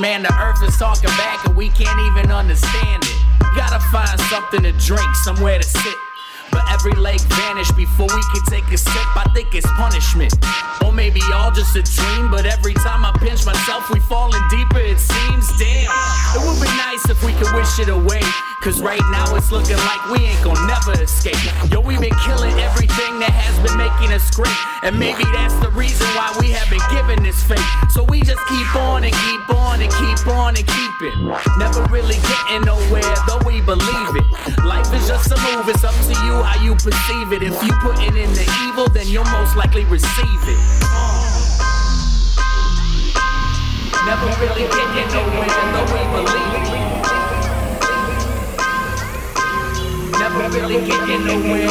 Man, the earth is talking back and we can't even understand it. Gotta find something to drink, somewhere to sit. But every lake vanished before we could take a sip. I think it's punishment. Or maybe all just a dream. But every time I pinch myself, we falling deeper, it seems. Damn, it would be nice if we could wish it away. Cause right now it's looking like we ain't gonna never escape. Yo, we been killing everything that has been making us great. And maybe that's the reason why we have been given this fate. So we just keep on and keep on and keep on and keep it. Never really getting nowhere, though we believe it. Life is just a move, it's up to you how you perceive it. If you put it in the evil, then you'll most likely receive it. Never really getting nowhere, though we believe it. Never really getting nowhere,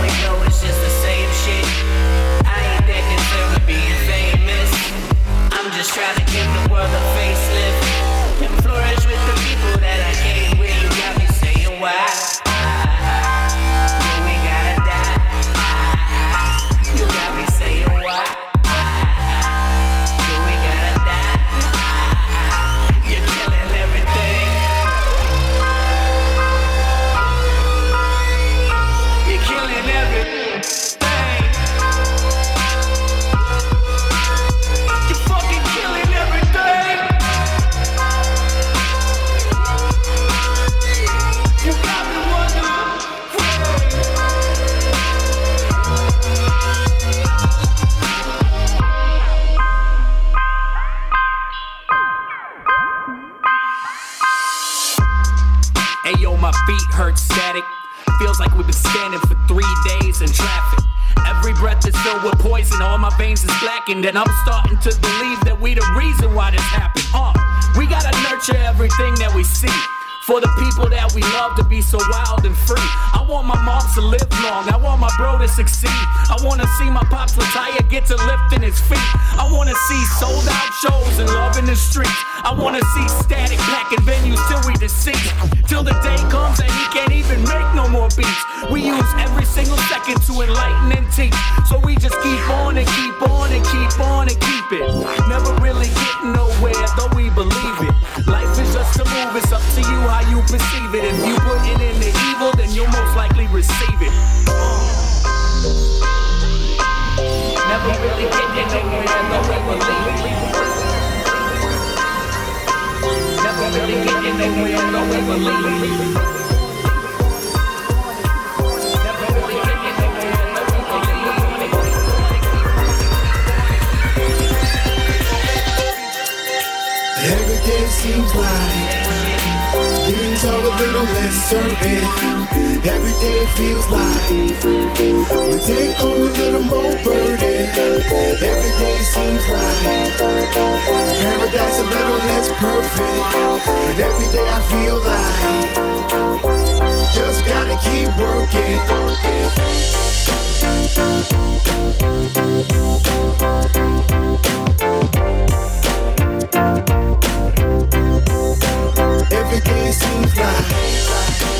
we go, it's just the same shit. I ain't that concerned with being famous. I'm just trying to give the world a facelift and flourish with the people that I. You got me why. We love to be so wild and free. I want my mom to live long. I want my bro to succeed. I wanna see my pops retire, get to lifting his feet. I wanna see sold out shows and love in the streets. I wanna see static packing venues till we deceased. Till the day comes that he can't even make no more beats. We use every single second to enlighten and teach. So we just keep on and keep on and keep on and keep it. Seems like things are a little less certain. Every day feels like we take on a little more burden. Every day seems like paradise a little less perfect. But every day I feel like just gotta keep working. Every day seems like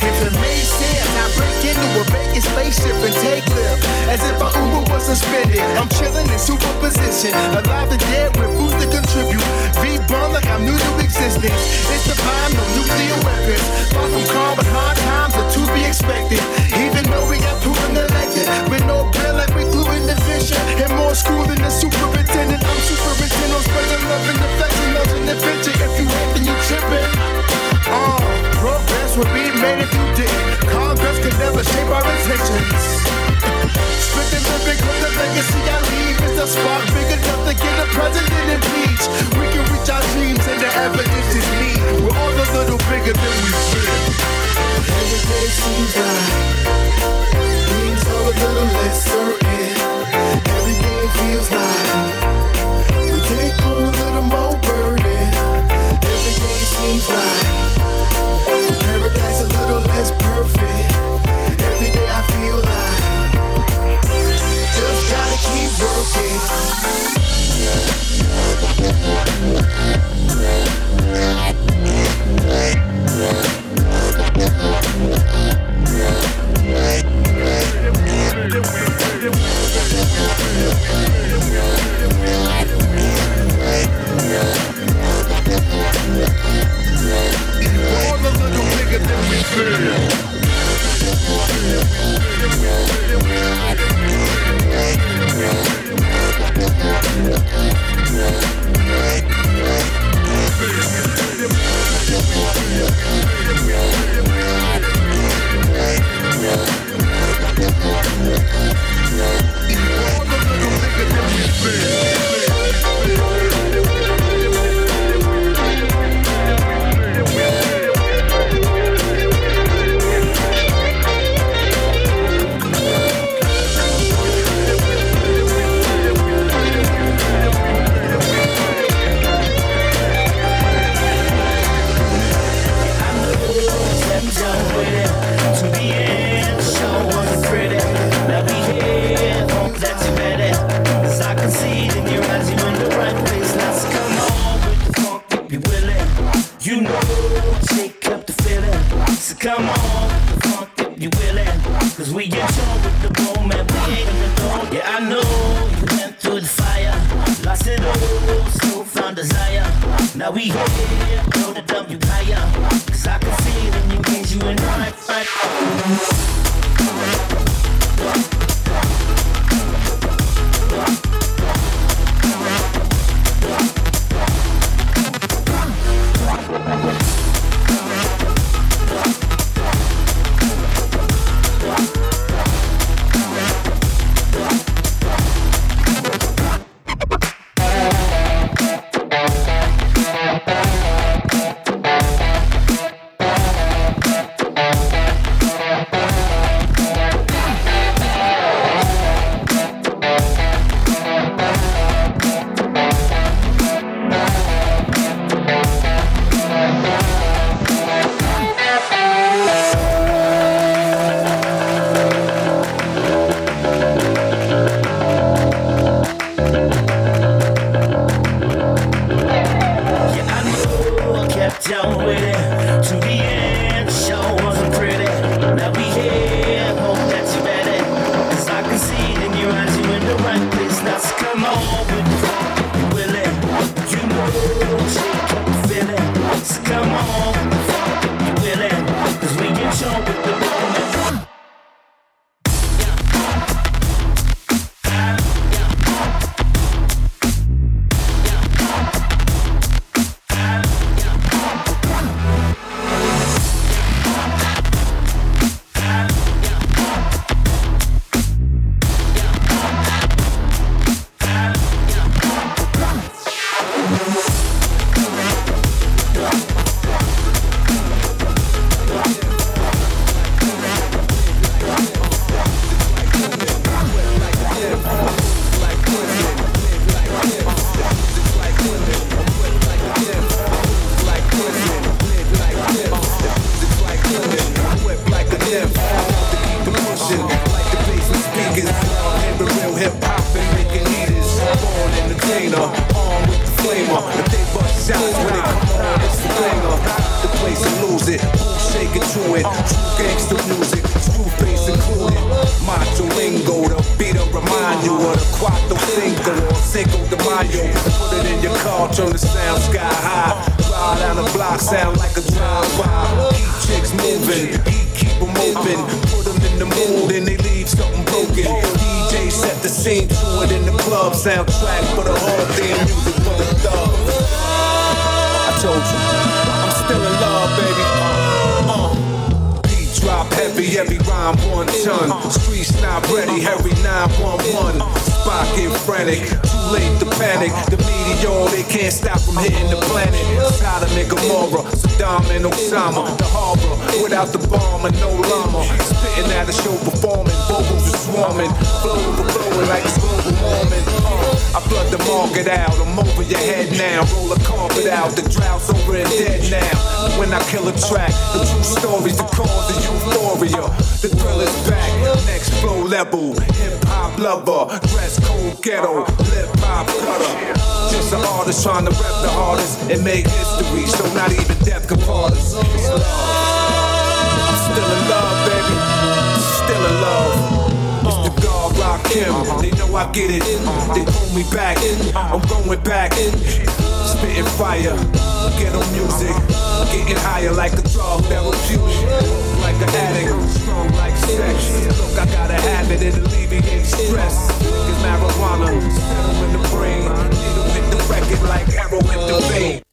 If it made sense, I break into a vacant spaceship and take lift. As if my Uber was suspended. I'm chilling in superposition. Alive and dead with food to contribute. V-bomb like I'm new to existence. It's the time, no nuclear weapons. Far from calm, but hard times are to be expected. Even though we got proven elected. With no bill like we glue in the vision. And more school than the superintendent. I'm superintendent spreading love and affection. Love and adventure. If you hate, then you tripping. Uh, progress would be made if you did. Congress could never shape our intentions. Spitting living from the legacy I leave is a spark big enough to get a president impeached. We can reach our dreams and the evidence is me. We're all a little bigger than we've been. Every day seems like things are a little less certain. Every day feels like we take on a little more burden. Every day seems like paradise a little less perfect. Every day I feel like just gotta keep All like a drive-by. Keep chicks moving, keep, keep 'em open. Put 'em in the mood and they leave something broken. DJ set the scene to it in the club. Soundtrack for the whole damn music for the thug. I told you, I'm still in love, baby. Uh, uh. Heavy, every rhyme one ton. Streets not ready, every 911. Spot get frantic, too late to panic. The meteor, they can't stop from hitting the planet. Sodom and Gomorrah, Saddam and Osama. The harbor, without the bomb and no llama. Spitting at a show, performing vocals are swarming, flow overflowing like it's global warming. Uh, I flood the market out, I'm over your head now. Roll a carpet out, the drought's over and dead now. When I kill a track, the true stories, the cause of euphoria. The thrill is back, next flow level. Hip hop lover, dress code ghetto, lip hop cutter. Just an artist trying to rep the hardest and make history, so not even death can part us. I'm still in love, baby. Still in love. Rakim. They know I get it. They pull me back. I'm going back. Spitting fire. Ghetto music. Getting higher like a drug therapeutic. Like an addict. Strong like sex. Look, I gotta have it. It alleviates stress. It's marijuana. Settle in the brain. Needle hit the record like heroin the vein.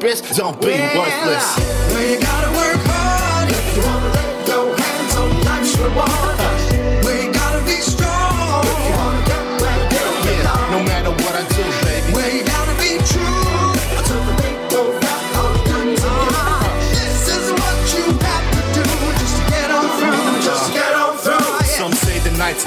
purpose, don't be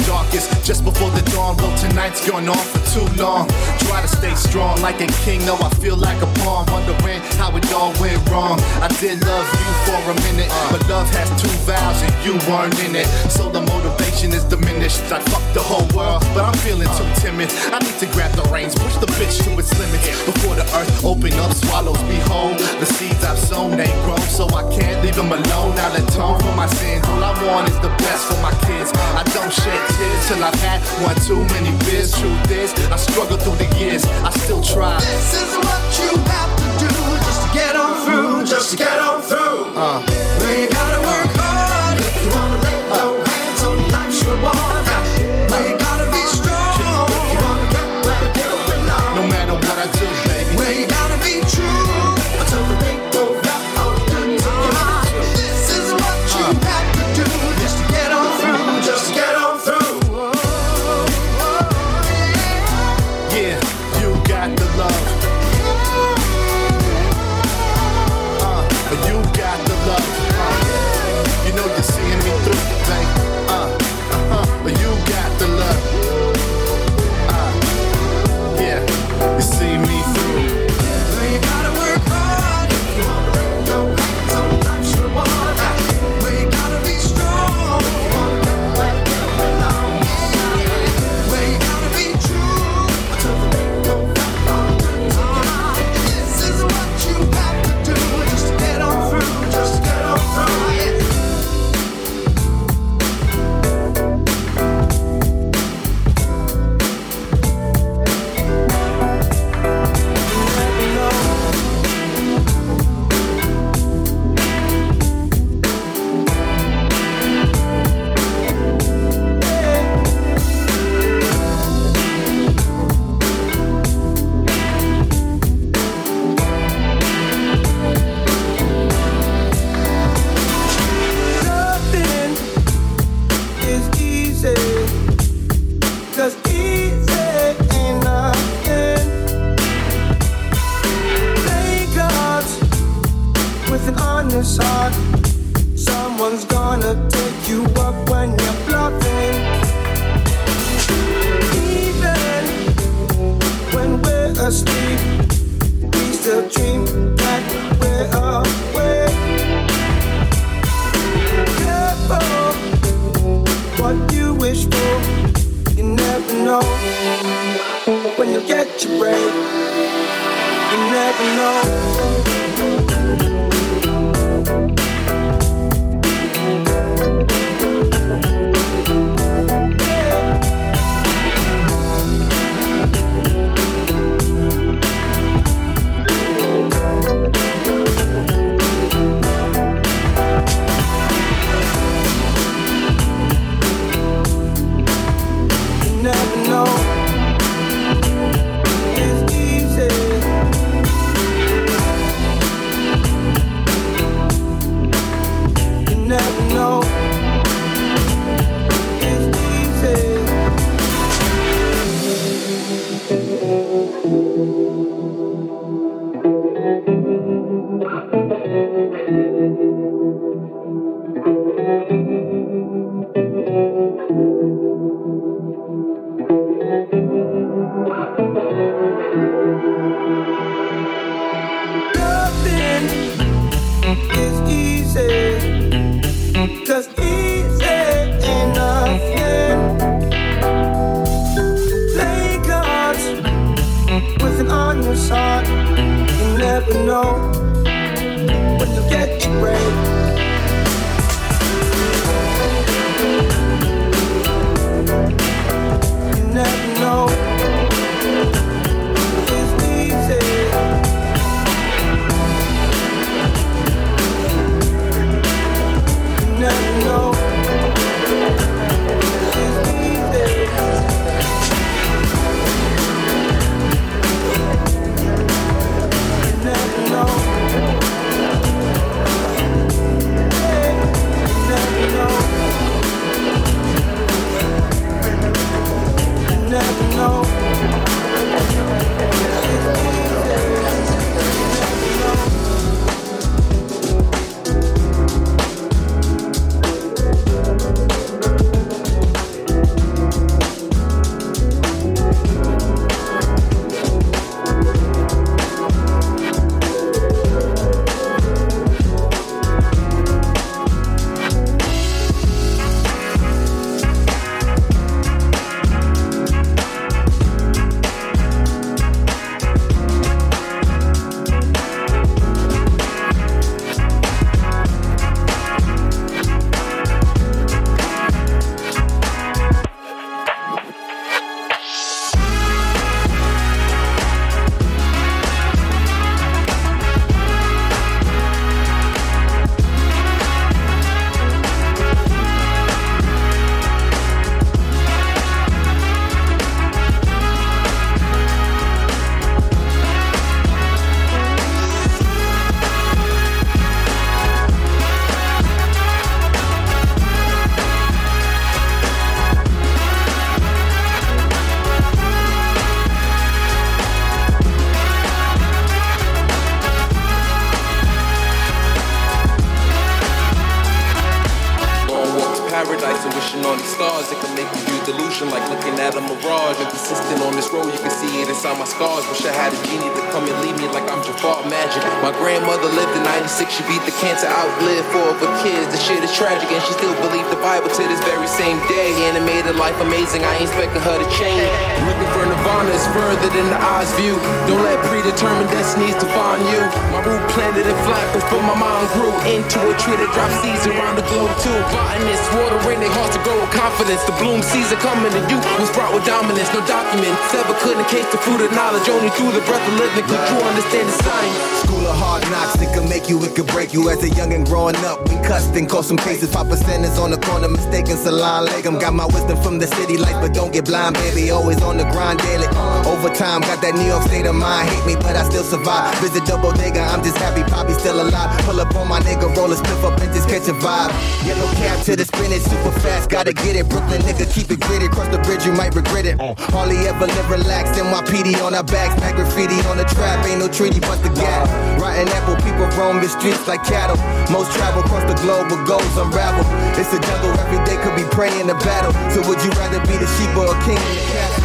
darkest just before the dawn. Well, tonight's gone on for too long. Try to stay strong like a king, though I feel like a pawn. Wondering how it all went wrong. I did love you for a minute, but love has two vows and you weren't in it. So the motivation is diminished. I fuck the whole world, but I'm feeling too timid. I need to grab the reins, push the bitch to its limits. Before the earth open up, swallows behold. The seeds I've sown ain't grown, so I can't leave them alone. Not atone for my sins. All I want is the best for my kids. I don't shed tears till I've had one too many beers. Truth is, I struggle through the years. I still try. This is what you have to do just to get on through, just to get on through. Uh. We gotta work. No matter what I do. know. Tragic, and she same day. Animated life amazing, I ain't expecting her to change. Looking for Nirvana is further than the eyes view. Don't let predetermined destinies define you. My root planted in flat before my mind grew into a tree that drops seeds around the globe too. Botanists watering their hearts to grow with confidence. The bloom season coming to you was brought with dominance. No documents ever couldn't case the fruit of knowledge. Only through the breath of living could you understand the science. School of hard knocks, it can make you, it can break you. As a young and growing up, we cussed and caught some cases. Five percenters on the corner, mistaken salon legum. Got my wisdom from the city life, but don't get blind, baby. Always on the grind daily. Overtime, got that New York state of mind. Hate me, but I still survive. Visit Double bodega, I'm just happy Poppy still alive. Pull up on my nigga, roll a spliff up and just catch a vibe. Yellow cap to the spinach, super fast, gotta get it. Brooklyn nigga, keep it gritty. Cross the bridge, you might regret it. Uh, hardly ever live relaxed. NYPD on our backs, smack graffiti on the trap. Ain't no treaty, but the gap. Rotten apple, people roam the streets like cattle. Most travel across the globe with goals unravel. It's a jungle, every day could be praying the battle. So would you rather be the sheep or a king in the castle?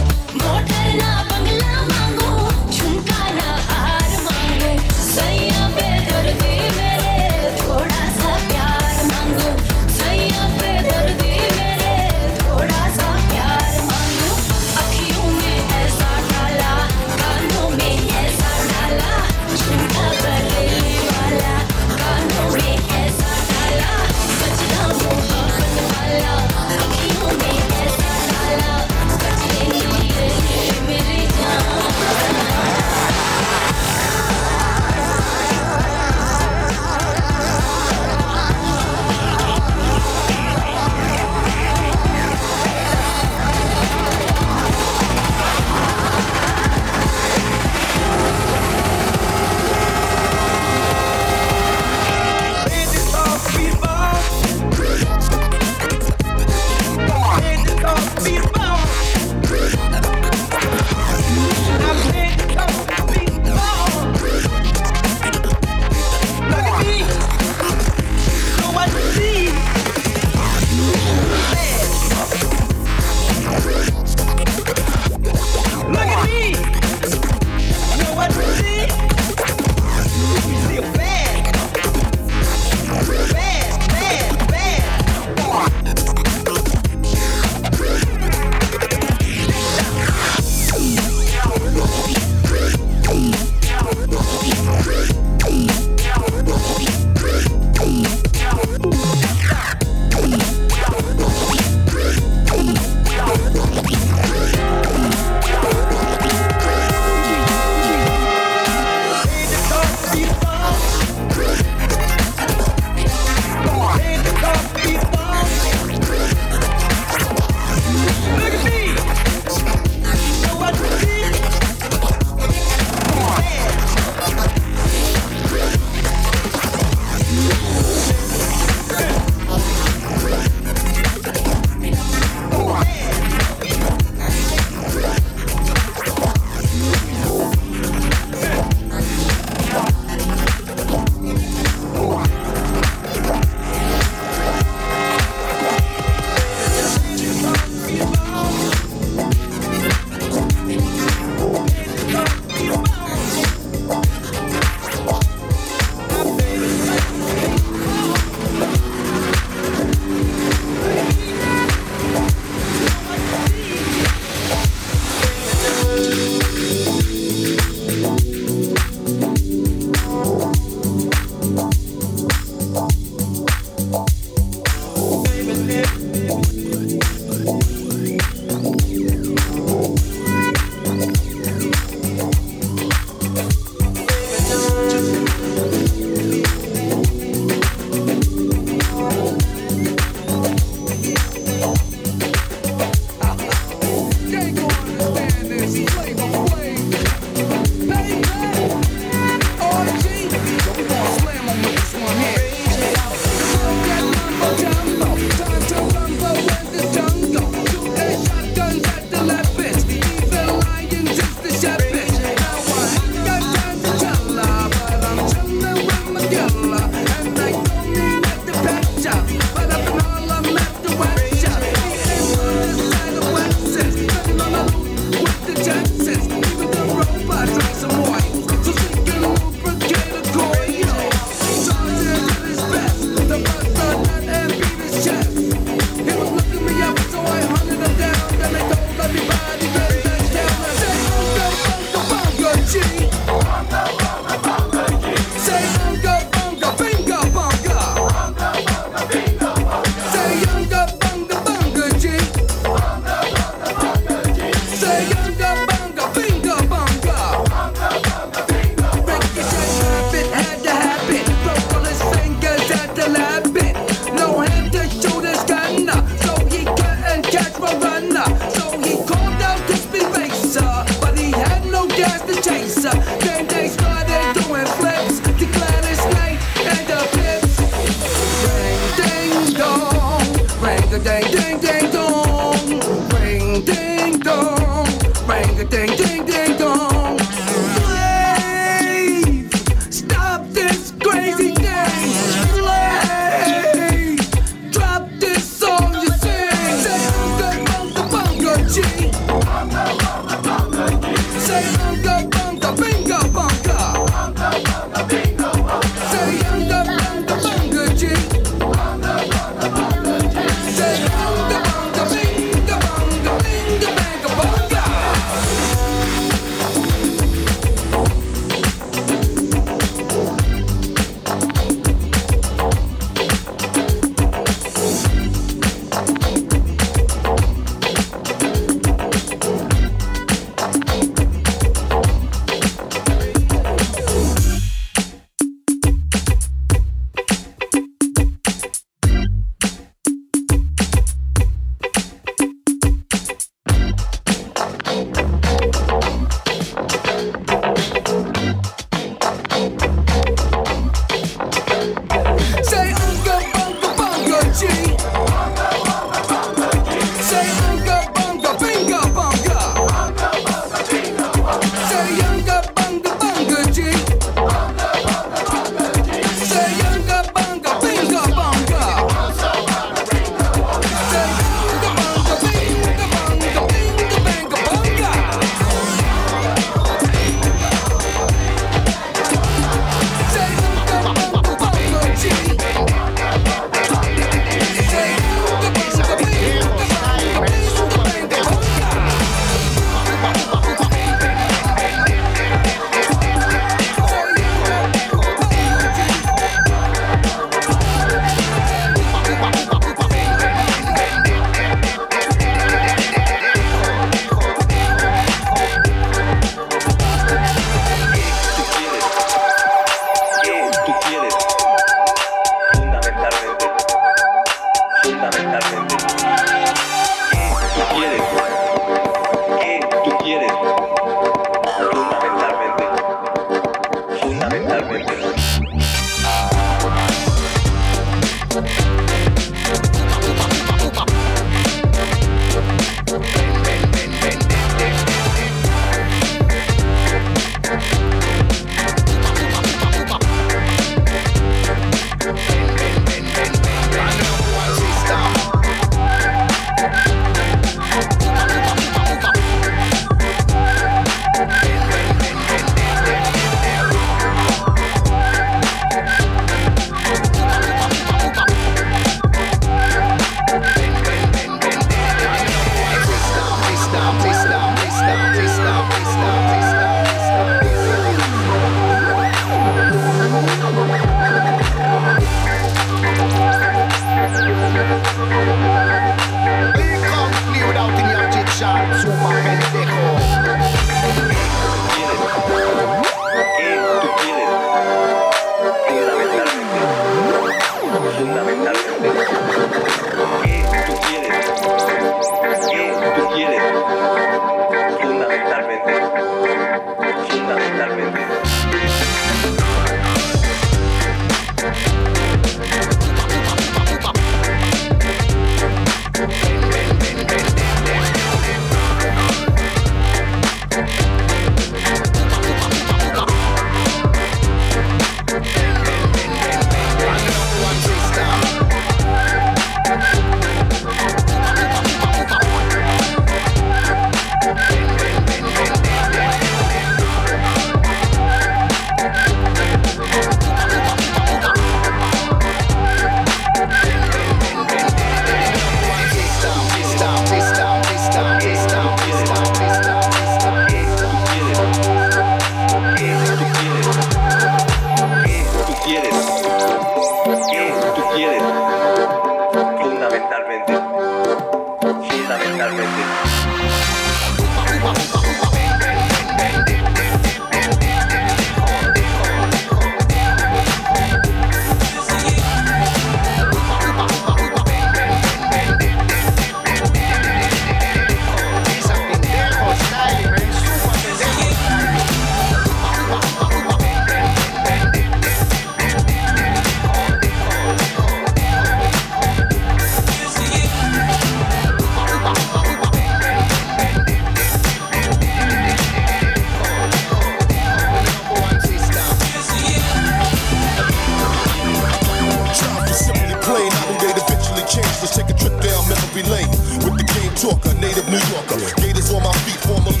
My feet, formerly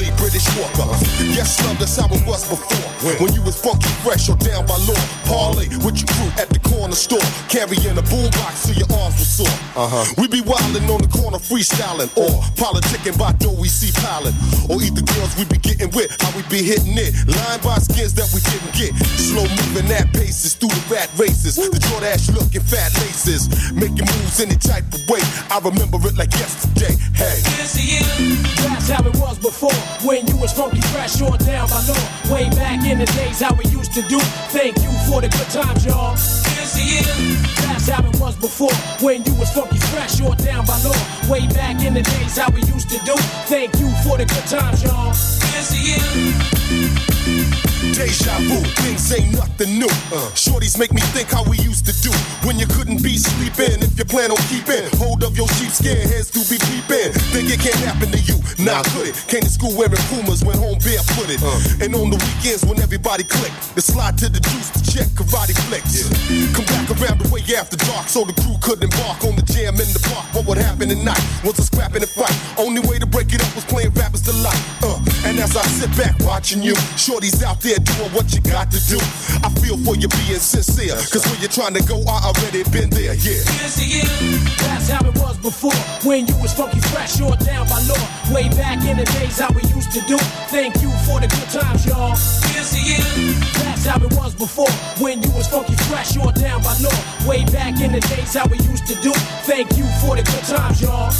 Walker. Yes, love, that's how it was before. When you was funky, fresh, or down by law. Parlay with your crew at the corner store. Carrying a boombox so your arms were sore. Uh-huh. We be wildin' on the corner, freestyling. Or politicking by door we see piling. Or eat the girls we be getting with. How we be hitting it. Line by skins that we didn't get. Slow moving at paces through the rat races. The Jordache looking fat laces. Making moves any type of way. I remember it like yesterday. Hey. That's how it was before. When you was funky fresh or down by law. Way back in the days how we used to do. Thank you for the good times, y'all. That's how it was before. When you was funky fresh or down by law. Way back in the days how we used to do. Thank you for the good times, y'all. Deja vu, things ain't nothing new. Uh, shorties make me think how we used to do when you couldn't be sleeping. If you plan on keeping hold of your sheepskin, heads to be peeping. Think it can't happen to you? Nah, could it? Came to school wearing Pumas, went home barefooted. Uh, and on the weekends when everybody click, the slide to the Deuce to check karate flicks. Come back around the way after dark, so the crew couldn't embark on the jam in the park. What would happen tonight was a scrap and a fight. Only way to break it up was playing rappers delight. Uh, and as I sit back watching you, shorties out there doing what you got to do. I feel for you being sincere, cause where you're trying to go, I already been there, yeah. That's how it was before. When you was funky fresh or down by law. Way back in the days how we used to do. Thank you for the good times, y'all. Here's to you. That's how it was before. When you was funky fresh or down by law. Way back in the days how we used to do. Thank you for the good times, y'all.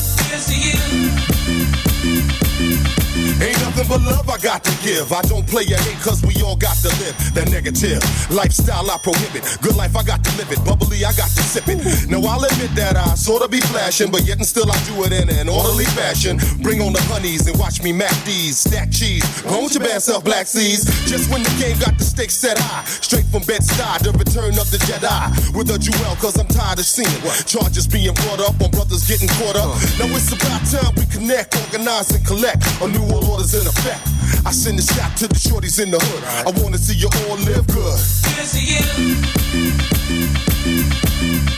Ain't nothing but love I got to give. I don't play your hate cause we all got to live that negative lifestyle I prohibit. Good life I got to live it. Bubbly I got to sip it. Now I'll admit that I sorta be flashing, but yet and still I do it in an orderly fashion. Bring on the honeys and watch me mac these. Stack cheese. With your bad self, Black Seas. Just when the game got the stakes set high. Straight from Bed-Stuy, the return of the Jedi. With a jewel cause I'm tired of seeing charges being brought up on brothers getting caught up. Now it's about time we connect, organize and collect a new world order's in effect. I send a shot to the shorties in the hood. I wanna see you all live good.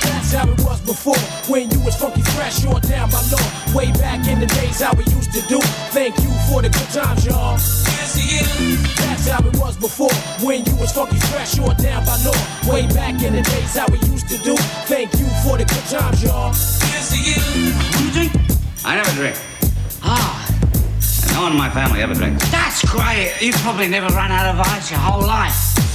That's how it was before. When you was funky fresh or down by law. Way back in the days how we used to do. Thank you for the good times, y'all. That's how it was before. When you was funky fresh or down by law. Way back in the days how we used to do. Thank you for the good times, y'all. You drink? I never drink. Ah. No one in my family ever drinks. That's great. You've probably never run out of ice your whole life.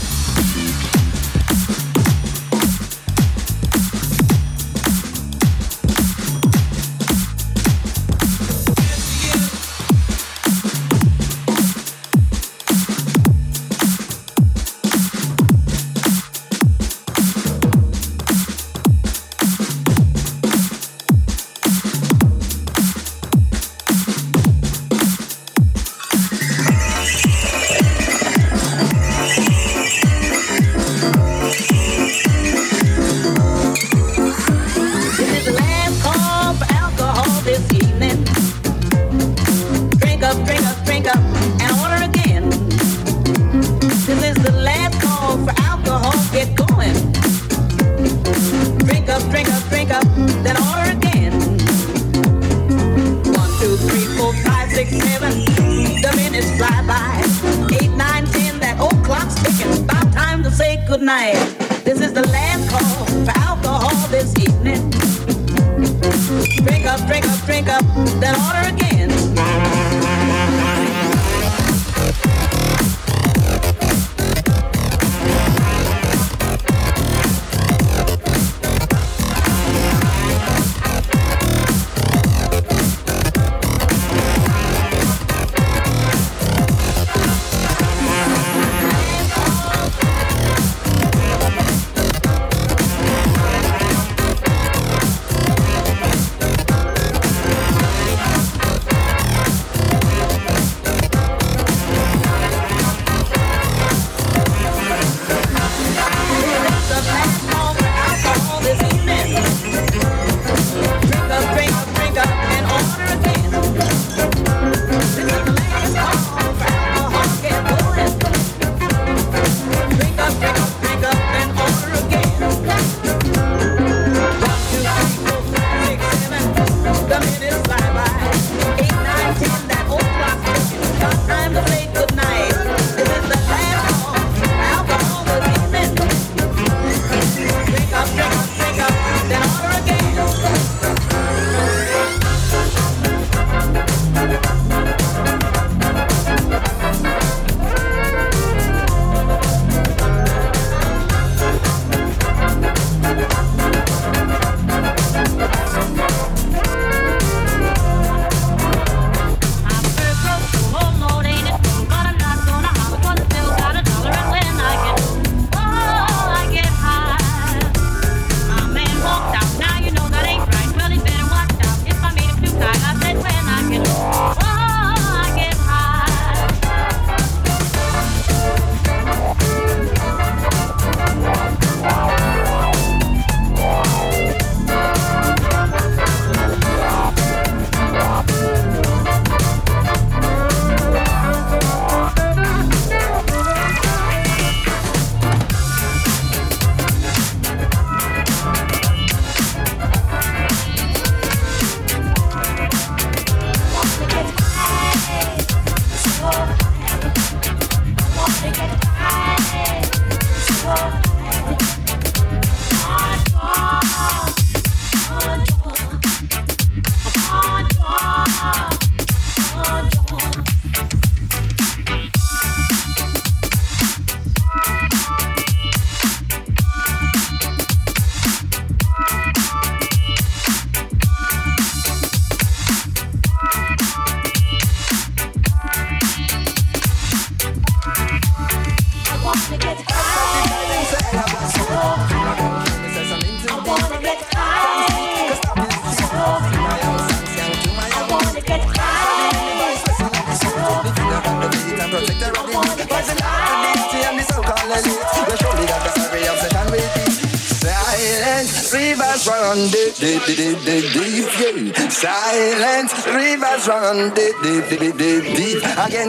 Drink up,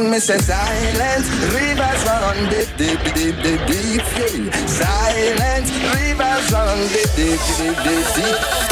me say silence, rivers run deep, deep, deep, deep, deep, deep. Silence, rivers run deep, deep, deep, deep, deep.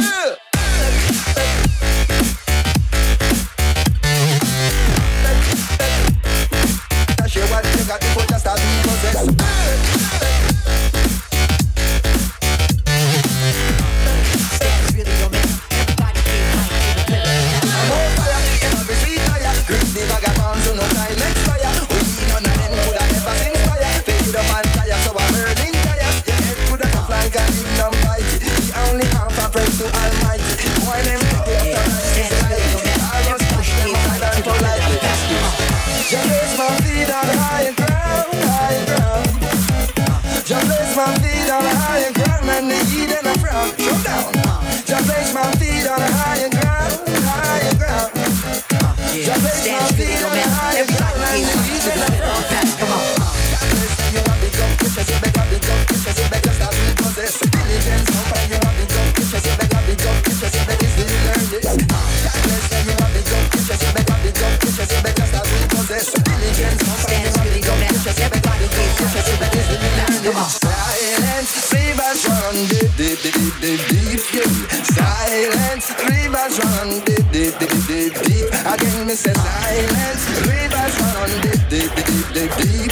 Silence, rivers run, deep, deep, deep, deep, deep. Silence, rivers run, deep, deep, deep, deep, deep. Again, me say silence, rivers run, deep, deep, deep, deep, deep.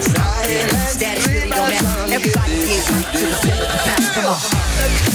Silence, rivers run, deep, deep, deep, deep, deep.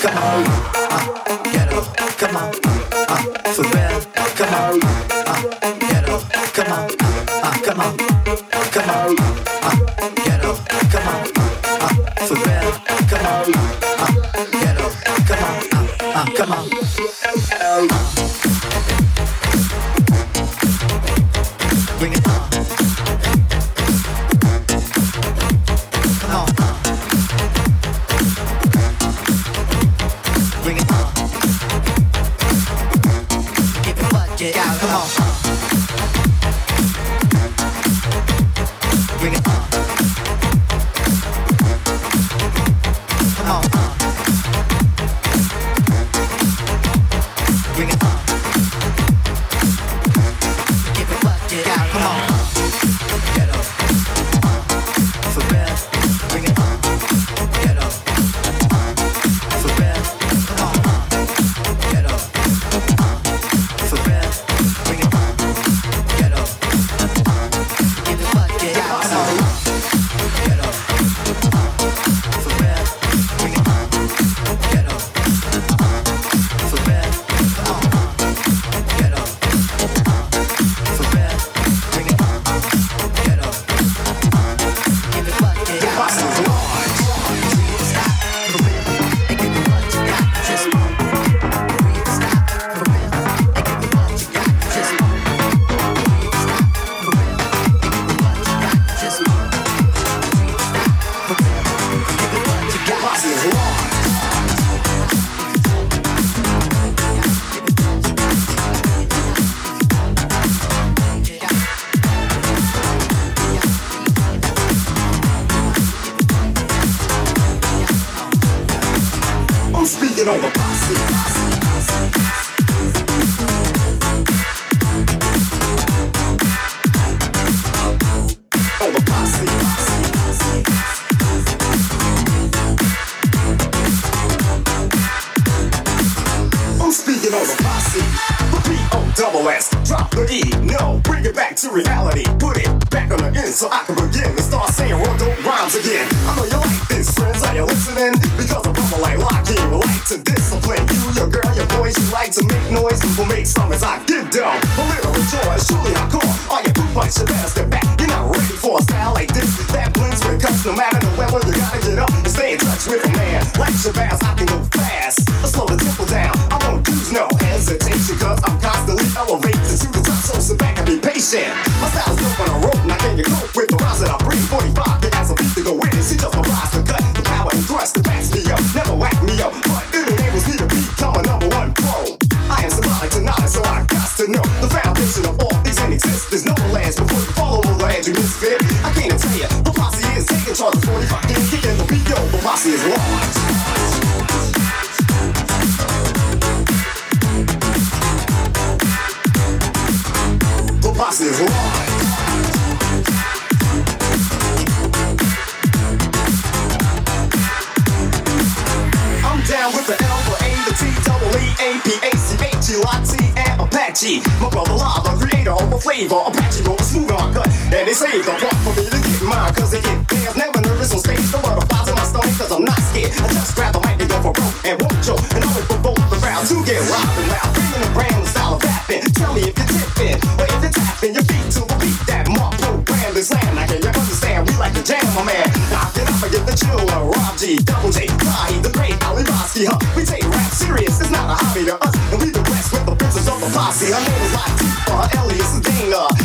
come on, uh, get up, come on, ah, for real, come on, ah, get up, come on, come on, come on. get on the posse. On the posse. I'm speaking on the posse. The Drop the E. No, bring it back to reality. Put it back on the end so I can begin to start saying rhymes again. Noise, will make some as I get down. A little joy, surely I call. All you poop bunch of ass get back. You're not ready for a style like this. That blends with cuts no matter the weather. You gotta get up and stay in touch with a man. Like Shabazz, I can go slave or a patchy roll, a smooth on gut. And they saved the We like to jam, my man. Knock it up and get the chill. Uh, Rob G, Double J, Fly, the great Ali Bosky, huh? We take rap serious, it's not a hobby to us. And we the best with the princess of the posse. Name is Elias,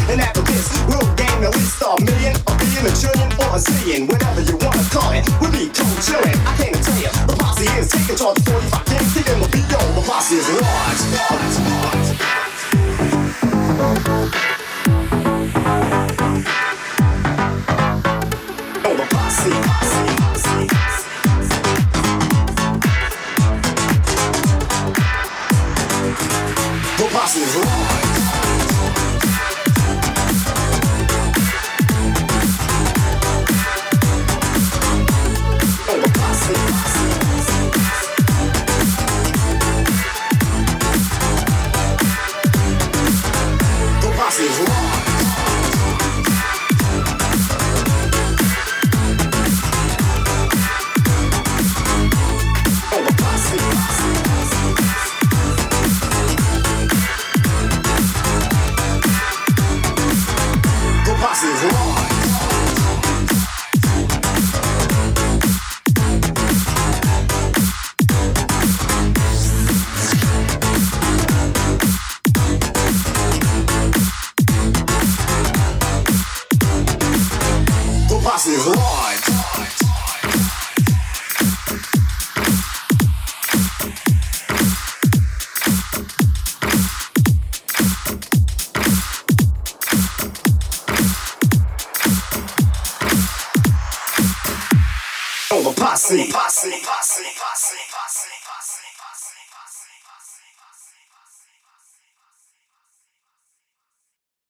and after this, we'll gain at least a million, a trillion, or a zillion. Whatever you wanna call it, we'll be cool chillin'. I can't tell you, the posse is taking charge of 45 games. Kicking the beat, the posse is large. Music.